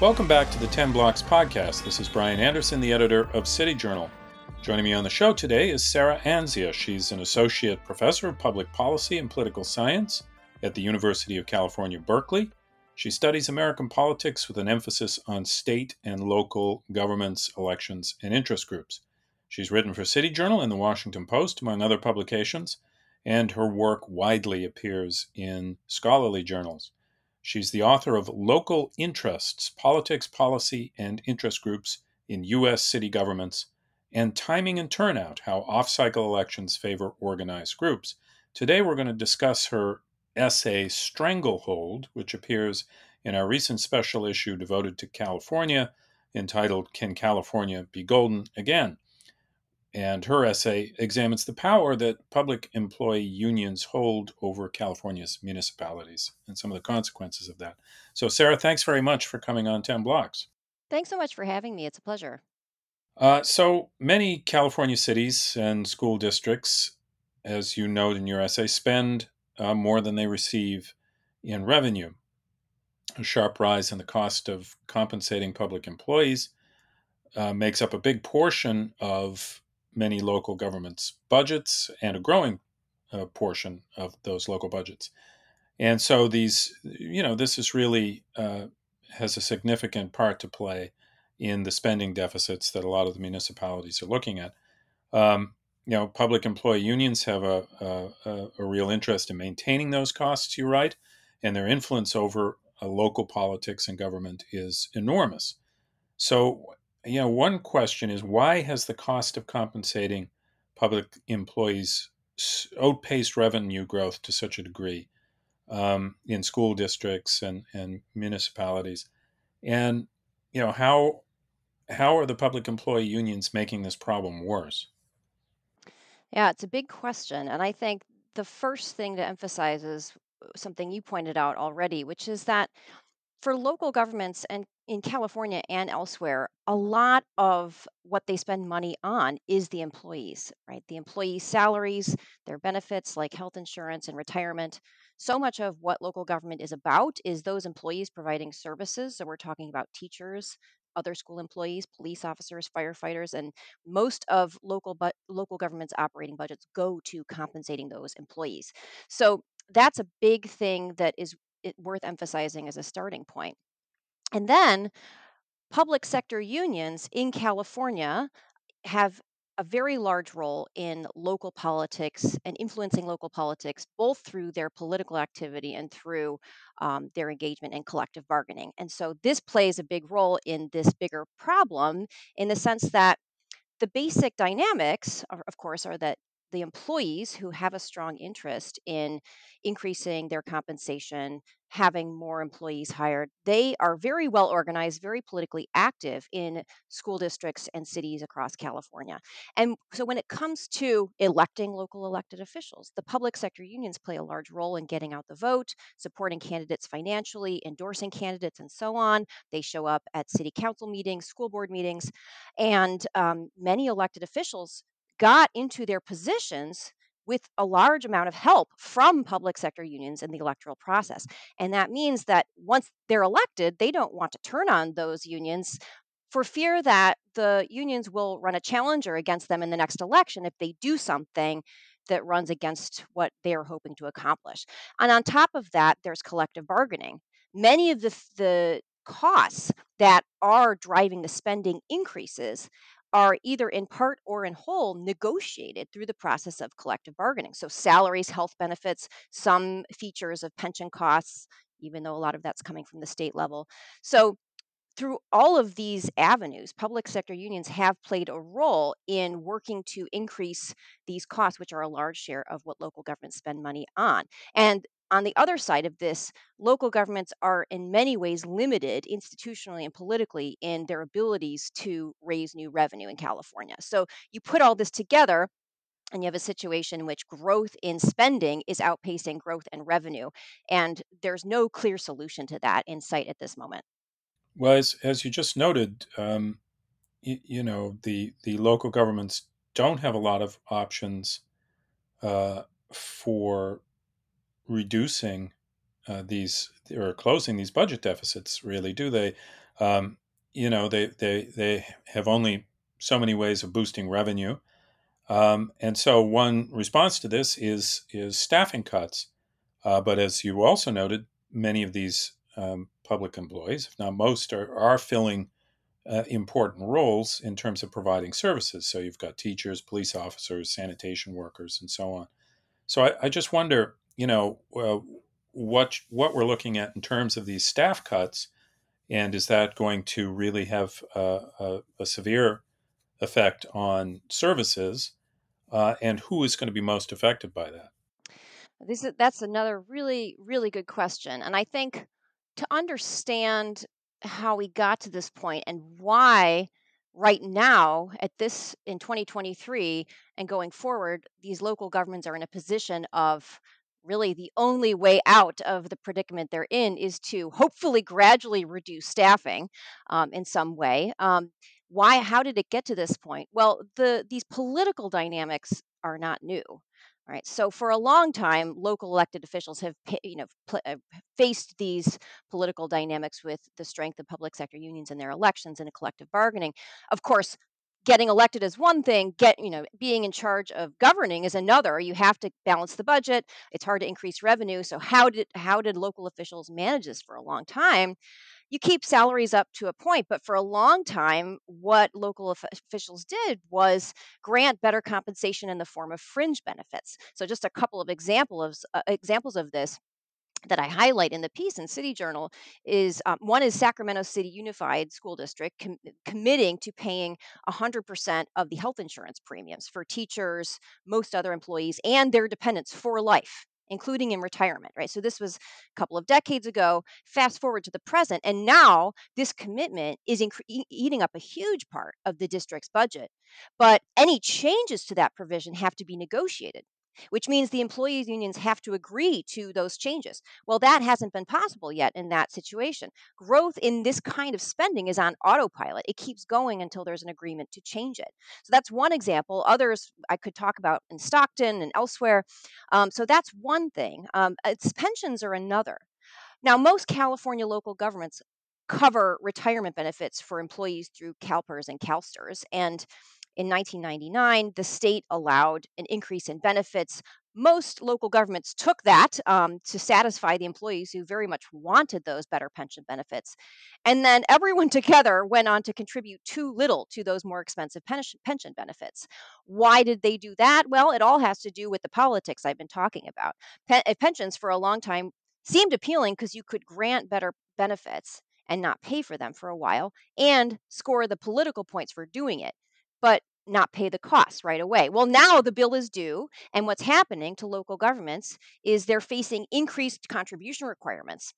Welcome back to the 10 Blocks podcast. This is Brian Anderson, the editor of City Journal. Joining me on the show today is Sarah Anzia. She's an associate professor of public policy and political science at the University of California, Berkeley. She studies American politics with an emphasis on state and local governments, elections, and interest groups. She's written for City Journal and the Washington Post, among other publications, and her work widely appears in scholarly journals. She's the author of Local Interests Politics, Policy, and Interest Groups in U.S. City Governments and Timing and Turnout How Off Cycle Elections Favor Organized Groups. Today, we're going to discuss her essay Stranglehold, which appears in our recent special issue devoted to California entitled Can California Be Golden Again? And her essay examines the power that public employee unions hold over California's municipalities and some of the consequences of that. So, Sarah, thanks very much for coming on 10 Blocks. Thanks so much for having me. It's a pleasure. Uh, so, many California cities and school districts, as you note in your essay, spend uh, more than they receive in revenue. A sharp rise in the cost of compensating public employees uh, makes up a big portion of many local governments' budgets and a growing uh, portion of those local budgets. And so these, you know, this is really uh, has a significant part to play in the spending deficits that a lot of the municipalities are looking at. Um, you know, public employee unions have a, a, a, real interest in maintaining those costs, you write, and their influence over uh, local politics and government is enormous. So, you know, one question is why has the cost of compensating public employees outpaced revenue growth to such a degree um, in school districts and, and municipalities? And, you know, how how are the public employee unions making this problem worse? Yeah, it's a big question. And I think the first thing to emphasize is something you pointed out already, which is that for local governments and in California and elsewhere, a lot of what they spend money on is the employees, right? The employees' salaries, their benefits like health insurance and retirement. So much of what local government is about is those employees providing services. So we're talking about teachers, other school employees, police officers, firefighters, and most of local but local government's operating budgets go to compensating those employees. So that's a big thing that is it worth emphasizing as a starting point. And then public sector unions in California have a very large role in local politics and influencing local politics, both through their political activity and through um, their engagement in collective bargaining. And so this plays a big role in this bigger problem in the sense that the basic dynamics, are, of course, are that the employees who have a strong interest in increasing their compensation, having more employees hired, they are very well organized, very politically active in school districts and cities across California. And so when it comes to electing local elected officials, the public sector unions play a large role in getting out the vote, supporting candidates financially, endorsing candidates, and so on. They show up at city council meetings, school board meetings, and um, many elected officials got into their positions with a large amount of help from public sector unions in the electoral process. And that means that once they're elected, they don't want to turn on those unions for fear that the unions will run a challenger against them in the next election if they do something that runs against what they're hoping to accomplish. And on top of that, there's collective bargaining. Many of the, the costs that are driving the spending increases are either in part or in whole negotiated through the process of collective bargaining. So, salaries, health benefits, some features of pension costs, even though a lot of that's coming from the state level. So, through all of these avenues, public sector unions have played a role in working to increase these costs, which are a large share of what local governments spend money on. And on the other side of this, local governments are in many ways limited institutionally and politically in their abilities to raise new revenue in California. So you put all this together, and you have a situation in which growth in spending is outpacing growth in revenue. And there's no clear solution to that in sight at this moment. Well, as, as you just noted, um, you, you, know, the, the local governments don't have a lot of options uh, for reducing uh, these or closing these budget deficits, really, do they? Um, you know, they, they, they have only so many ways of boosting revenue. Um, and so one response to this is, is staffing cuts. Uh, but as you also noted, many of these um, public employees, if not most, are, are filling uh, important roles in terms of providing services. So you've got teachers, police officers, sanitation workers, and so on. So I, I just wonder, you know, uh, what what we're looking at in terms of these staff cuts, and is that going to really have a, a, a severe effect on services, uh, and who is going to be most affected by that? This is that's another really really good question, and I think to understand how we got to this point and why right now at this in 2023 and going forward these local governments are in a position of really the only way out of the predicament they're in is to hopefully gradually reduce staffing um, in some way. Um, why how did it get to this point? Well the these political dynamics are not new right? So for a long time local elected officials have you know pl- uh, faced these political dynamics with the strength of public sector unions in their elections and collective bargaining. Of course getting elected is one thing get you know being in charge of governing is another. You have to balance the budget. It's hard to increase revenue. So how did how did local officials manage this for a long time? You keep salaries up to a point but for a long time what local of- officials did was grant better compensation in the form of fringe benefits. So just a couple of examples uh, examples of this that I highlight in the piece in City Journal is um, one is Sacramento City Unified School District com- committing to paying 100% of the health insurance premiums for teachers, most other employees, and their dependents for life. Including in retirement, right? So, this was a couple of decades ago. Fast forward to the present, and now this commitment is incre- eating up a huge part of the district's budget. But any changes to that provision have to be negotiated which means the employees unions have to agree to those changes. Well, that hasn't been possible yet in that situation. Growth in this kind of spending is on autopilot. It keeps going until there's an agreement to change it. So that's one example. Others I could talk about in Stockton and elsewhere. Um, so that's one thing. Um, it's pensions are another. Now, most California local governments cover retirement benefits for employees through CalPERS and CalSTRS. And in 1999, the state allowed an increase in benefits. Most local governments took that um, to satisfy the employees who very much wanted those better pension benefits. And then everyone together went on to contribute too little to those more expensive pension, benefits. Why did they do that? Well, it all has to do with the politics I've been talking about. Pen- uh, pensions for a long time seemed appealing because you could grant better benefits and not pay for them for a while and score the political points for doing it. But not pay the costs right away. Well, now the bill is due, and what's happening to local governments is they're facing increased contribution requirements.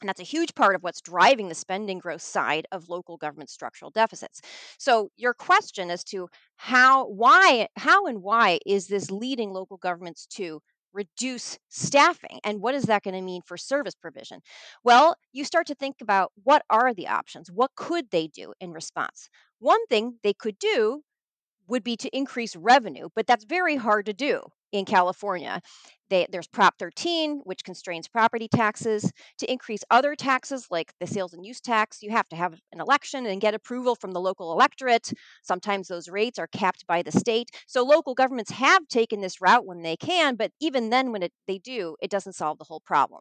And that's a huge part of what's driving the spending growth side of local government structural deficits. So your question as to how why how and why is this leading local governments to reduce staffing and what is that going to mean for service provision? Well, you start to think about what are the options? What could they do in response? One thing they could do would be to increase revenue, but that's very hard to do in California. They, there's Prop 13, which constrains property taxes. To increase other taxes like the sales and use tax, you have to have an election and get approval from the local electorate. Sometimes those rates are capped by the state. So local governments have taken this route when they can, but even then, when it, they do, it doesn't solve the whole problem.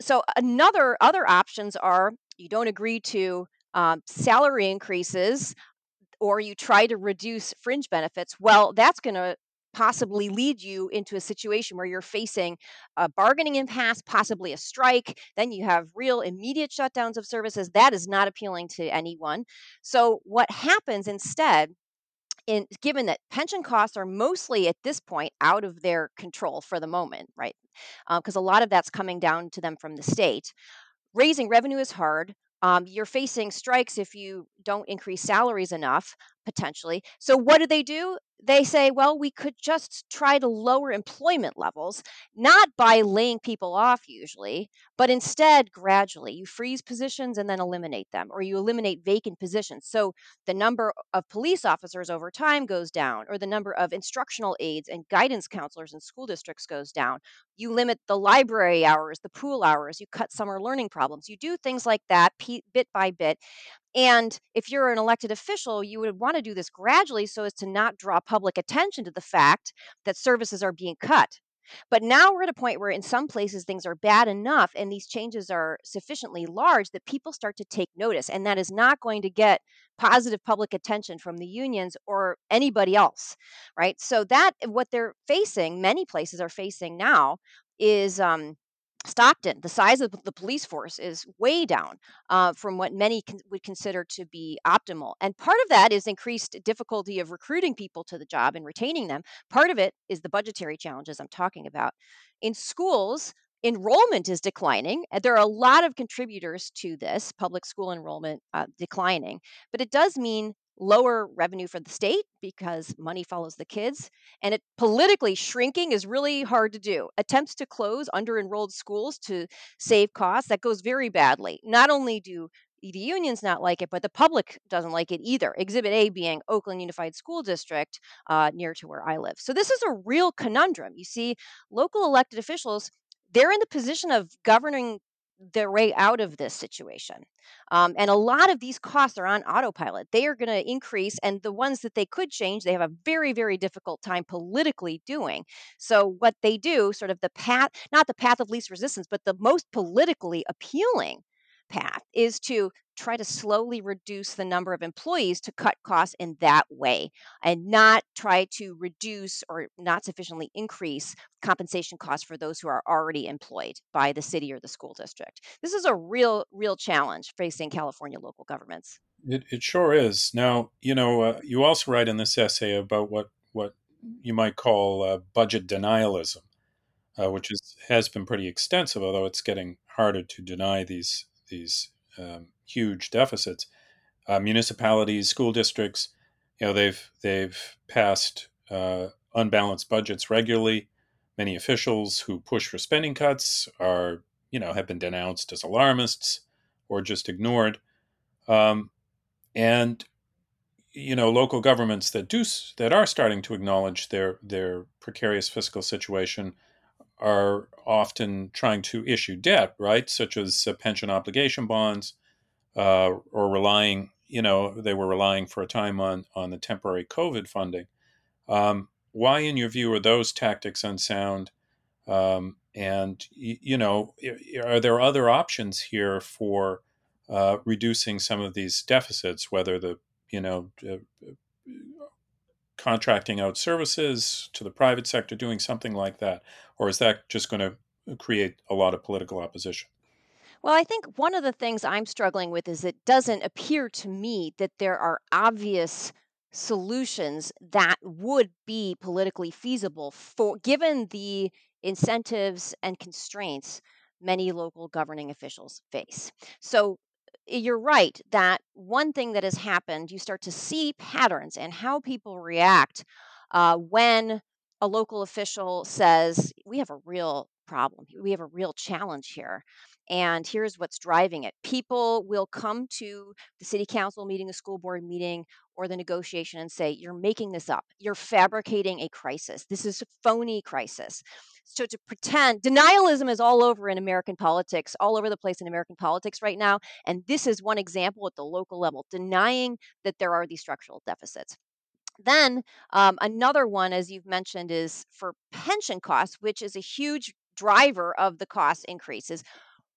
So another other options are you don't agree to um, salary increases or you try to reduce fringe benefits, well, that's going to possibly lead you into a situation where you're facing a bargaining impasse, possibly a strike. Then you have real immediate shutdowns of services. That is not appealing to anyone. So, what happens instead? In, given that pension costs are mostly at this point out of their control for the moment, right? Because uh, a lot of that's coming down to them from the state raising revenue is hard. Um, you're facing strikes if you don't increase salaries enough, potentially. So, what do they do? they say, well, we could just try to lower employment levels, not by laying people off usually, but instead gradually. You freeze positions and then eliminate them, or you eliminate vacant positions. So the number of police officers over time goes down, or the number of instructional aides and guidance counselors in school districts goes down. You limit the library hours, the pool hours, you cut summer learning problems. You do things like that bit by bit and if you're an elected official, you would want to do this gradually so as to not draw public attention to the fact that services are being cut. But now we're at a point where, in some places, things are bad enough and these changes are sufficiently large that people start to take notice. And that is not going to get positive public attention from the unions or anybody else, right? So, that what they're facing, many places are facing now, is um, Stockton, the size of the police force is way down uh, from what many con- would consider to be optimal. And part of that is increased difficulty of recruiting people to the job and retaining them. Part of it is the budgetary challenges I'm talking about. In schools, enrollment is declining. There are a lot of contributors to this public school enrollment uh, declining, but it does mean lower revenue for the state because money follows the kids and it politically shrinking is really hard to do. Attempts to close under enrolled schools to save costs that goes very badly. Not only do the unions not like it but the public doesn't like it either. Exhibit a being oakland unified school district uh, near to where i live. So this is a real conundrum. You see local elected officials they're in the position of governing their way out of this situation. Um, and a lot of these costs are on autopilot. They are going to increase, and the ones that they could change, they have a very, very difficult time politically doing. So, what they do, sort of the path, not the path of least resistance, but the most politically appealing path is to try to slowly reduce the number of employees to cut costs in that way and not try to reduce or not sufficiently increase compensation costs for those who are already employed by the city or the school district. This is a real, real challenge facing California local governments. It, it sure is. Now, you know, uh, you also write in this essay about what, what you might call uh, budget denialism, uh, which is, has been pretty extensive, although it's getting harder to deny these these um, huge deficits. Uh, municipalities, school districts, you know, they've they've passed uh, unbalanced budgets regularly. Many officials who push for spending cuts are, you know, have been denounced as alarmists or just ignored. Um, and you know, local governments that do that are starting to acknowledge their their precarious fiscal situation are often trying to issue debt, right, such as uh, pension obligation bonds, uh, or relying, you know, they were relying for a time on on the temporary COVID funding. Um, why, in your view, are those tactics unsound? Um, and you know, are there other options here for uh, reducing some of these deficits? Whether the you know uh, contracting out services to the private sector, doing something like that? Or is that just going to create a lot of political opposition? Well, I think one of the things I'm struggling with is it doesn't appear to me that there are obvious solutions that would be politically feasible for given the incentives and constraints many local governing officials face. So you're right that one thing that has happened, you start to see patterns and how people react uh, when a local official says, We have a real problem, we have a real challenge here. And here's what's driving it. People will come to the city council meeting, the school board meeting, or the negotiation and say, You're making this up. You're fabricating a crisis. This is a phony crisis. So to pretend denialism is all over in American politics, all over the place in American politics right now. And this is one example at the local level, denying that there are these structural deficits. Then um, another one, as you've mentioned, is for pension costs, which is a huge driver of the cost increases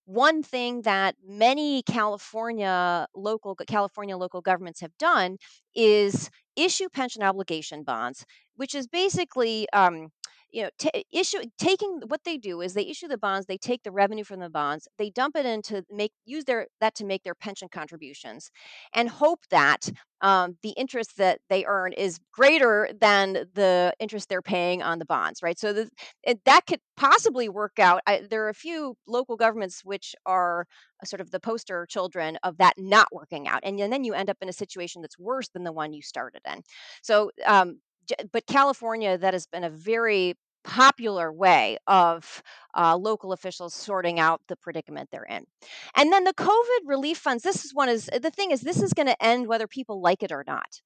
one thing that many California local California local governments have done is issue pension obligation bonds, which is basically um, you know t- issue taking what they do is they issue the bonds they take the revenue from the bonds they dump it into make use their that to make their pension contributions and hope that um, the interest that they earn is greater than the interest they're paying on the bonds right? So the, that could possibly work out. I, there are a few local governments which are sort of the poster children of that not working out and, and then you end up in a situation that's worse than the one you started in. So um, but California, that has been a very popular way of uh, local officials sorting out the predicament they're in. And then the COVID relief funds. This is one is the thing is this is going to end whether people like it or not.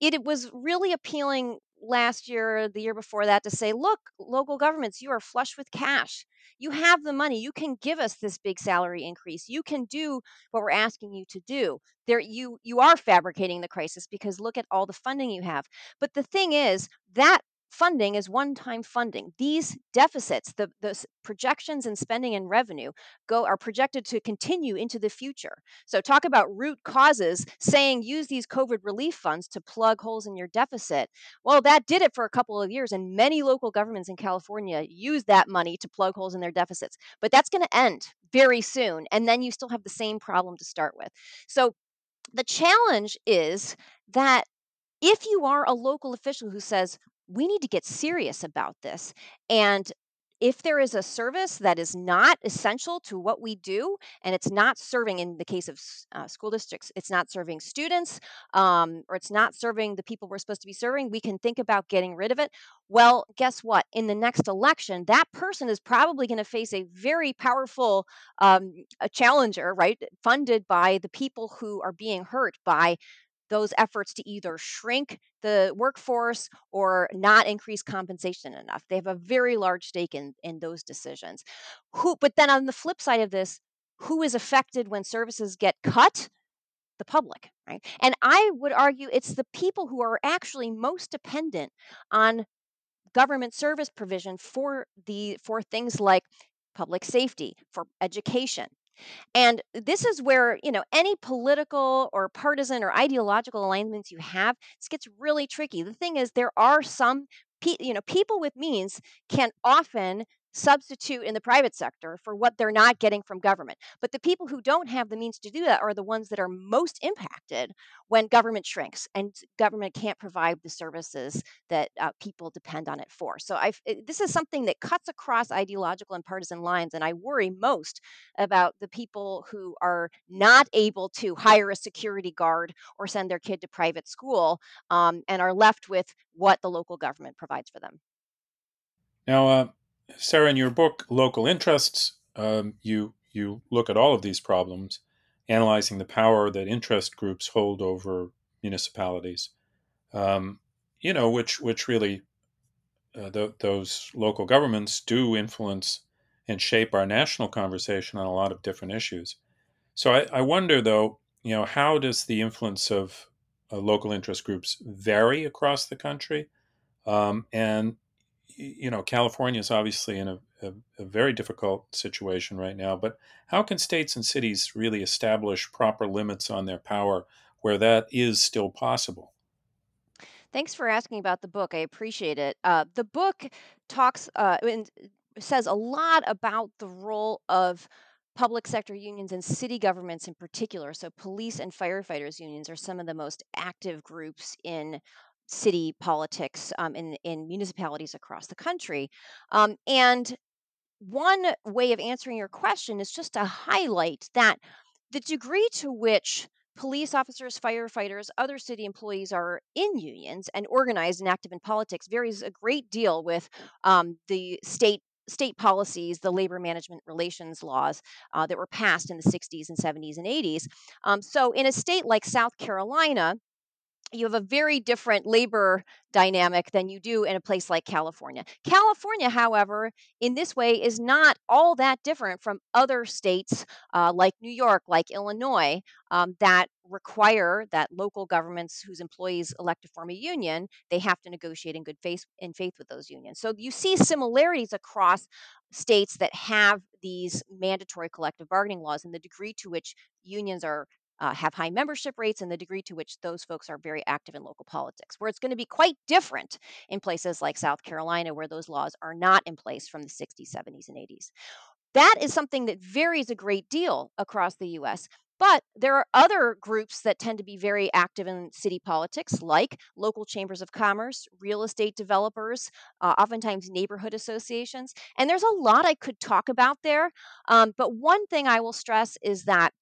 It, it was really appealing last year, the year before that, to say, look, local governments, you are flush with cash. You have the money. You can give us this big salary increase. You can do what we're asking you to do. There, you you are fabricating the crisis because look at all the funding you have. But the thing is that funding is one-time funding. These deficits, the, the projections in spending and revenue, go are projected to continue into the future. So talk about root causes. Saying use these COVID relief funds to plug holes in your deficit. Well, that did it for a couple of years, and many local governments in California use that money to plug holes in their deficits. But that's going to end very soon, and then you still have the same problem to start with. So the challenge is that if you are a local official who says, we need to get serious about this. And if there is a service that is not essential to what we do and it's not serving in the case of uh, school districts it's not serving students um, or it's not serving the people we're supposed to be serving we can think about getting rid of it well guess what in the next election that person is probably going to face a very powerful um, a challenger right funded by the people who are being hurt by those efforts to either shrink the workforce or not increase compensation enough. They have a very large stake in, in those decisions. Who, but then on the flip side of this, who is affected when services get cut? The public, right? And I would argue it's the people who are actually most dependent on government service provision for the for things like public safety, for education, and this is where, you know, any political or partisan or ideological alignments you have, this gets really tricky. The thing is, there are some, you know, people with means can often substitute in the private sector for what they're not getting from government. But the people who don't have the means to do that are the ones that are most impacted when government shrinks and government can't provide the services that uh, people depend on it for. So I this is something that cuts across ideological and partisan lines and I worry most about the people who are not able to hire a security guard or send their kid to private school um, and are left with what the local government provides for them. Now, uh, Sarah, in your book, Local Interests, um, you you look at all of these problems, analyzing the power that interest groups hold over municipalities. Um, you know, which which really uh, th- those local governments do influence and shape our national conversation on a lot of different issues. So I, I wonder, though, you know, how does the influence of uh, local interest groups vary across the country? Um, and you know, California is obviously in a, a, a, very difficult situation right now, but how can states and cities really establish proper limits on their power where that is still possible? Thanks for asking about the book. I appreciate it. Uh, the book talks uh, and says a lot about the role of public sector unions and city governments in particular. So, police and firefighters unions are some of the most active groups in city politics um, in in municipalities across the country. Um, and one way of answering your question is just to highlight that the degree to which police officers, firefighters, other city employees are in unions and organized and active in politics varies a great deal with um, the state state policies, the labor management relations laws uh, that were passed in the 60s and 70s and 80s. Um, so, in a state like South Carolina, you have a very different labor dynamic than you do in a place like California. California, however, in this way is not all that different from other states uh, like New York, like Illinois, um, that require that local governments whose employees elect to form a union, they have to negotiate in good faith in faith with those unions. So you see similarities across states that have these mandatory collective bargaining laws and the degree to which unions are uh, have high membership rates and the degree to which those folks are very active in local politics, where it's going to be quite different in places like South Carolina, where those laws are not in place from the 60s, 70s, and 80s. That is something that varies a great deal across the US. But there are other groups that tend to be very active in city politics, like local chambers of commerce, real estate developers, uh, oftentimes neighborhood associations. And there's a lot I could talk about there. Um, but one thing I will stress is that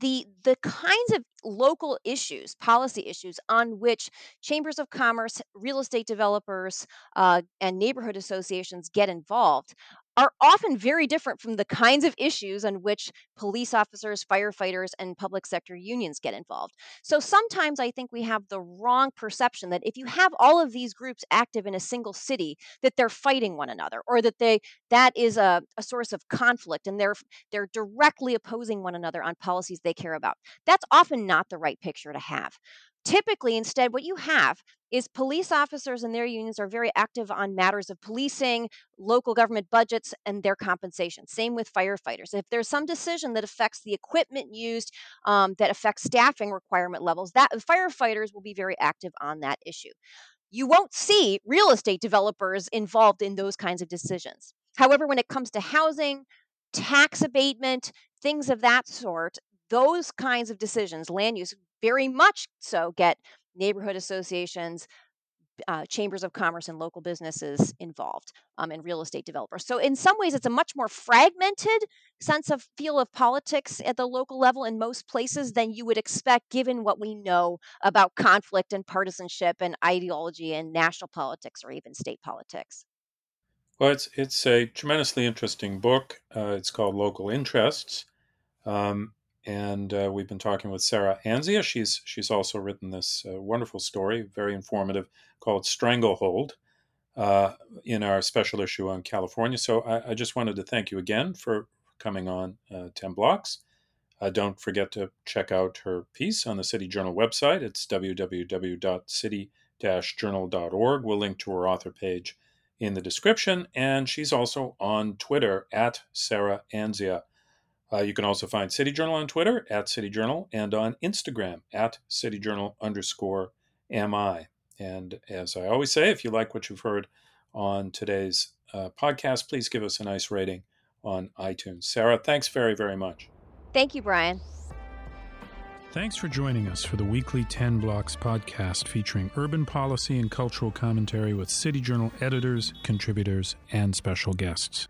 the the kinds of local issues, policy issues on which chambers of commerce, real estate developers, uh, and neighborhood associations get involved are often very different from the kinds of issues on which police officers, firefighters, and public sector unions get involved. So sometimes I think we have the wrong perception that if you have all of these groups active in a single city, that they're fighting one another, or that they that is a, a source of conflict and they're they're directly opposing one another on policies they care about. That's often not the right picture to have. Typically, instead, what you have is police officers and their unions are very active on matters of policing, local government budgets, and their compensation. Same with firefighters. If there's some decision that affects the equipment used, um, that affects staffing requirement levels, that firefighters will be very active on that issue. You won't see real estate developers involved in those kinds of decisions. However, when it comes to housing, tax abatement, things of that sort, those kinds of decisions, land use, very much so get neighborhood associations, uh, chambers of commerce, and local businesses involved, um, and real estate developers. So, in some ways, it's a much more fragmented sense of feel of politics at the local level in most places than you would expect, given what we know about conflict and partisanship and ideology and national politics or even state politics. Well, it's it's a tremendously interesting book. Uh, it's called Local Interests, um, and uh, we've been talking with Sarah Anzia. She's she's also written this uh, wonderful story, very informative, called Stranglehold, uh, in our special issue on California. So I, I, just wanted to thank you again for coming on uh, Ten Blocks. Uh, don't forget to check out her piece on the City Journal website. It's www.city-journal.org. We'll link to her author page in the description, and she's also on Twitter at Sarah Anzia. Uh, you can also find City Journal on Twitter at City Journal and on Instagram at City Journal underscore MI. And as I always say, if you like what you've heard on today's uh, podcast, please give us a nice rating on iTunes. Sarah, thanks very, very much. Thank you, Brian. Thanks for joining us for the weekly 10 Blocks podcast featuring urban policy and cultural commentary with City Journal editors, contributors, and special guests.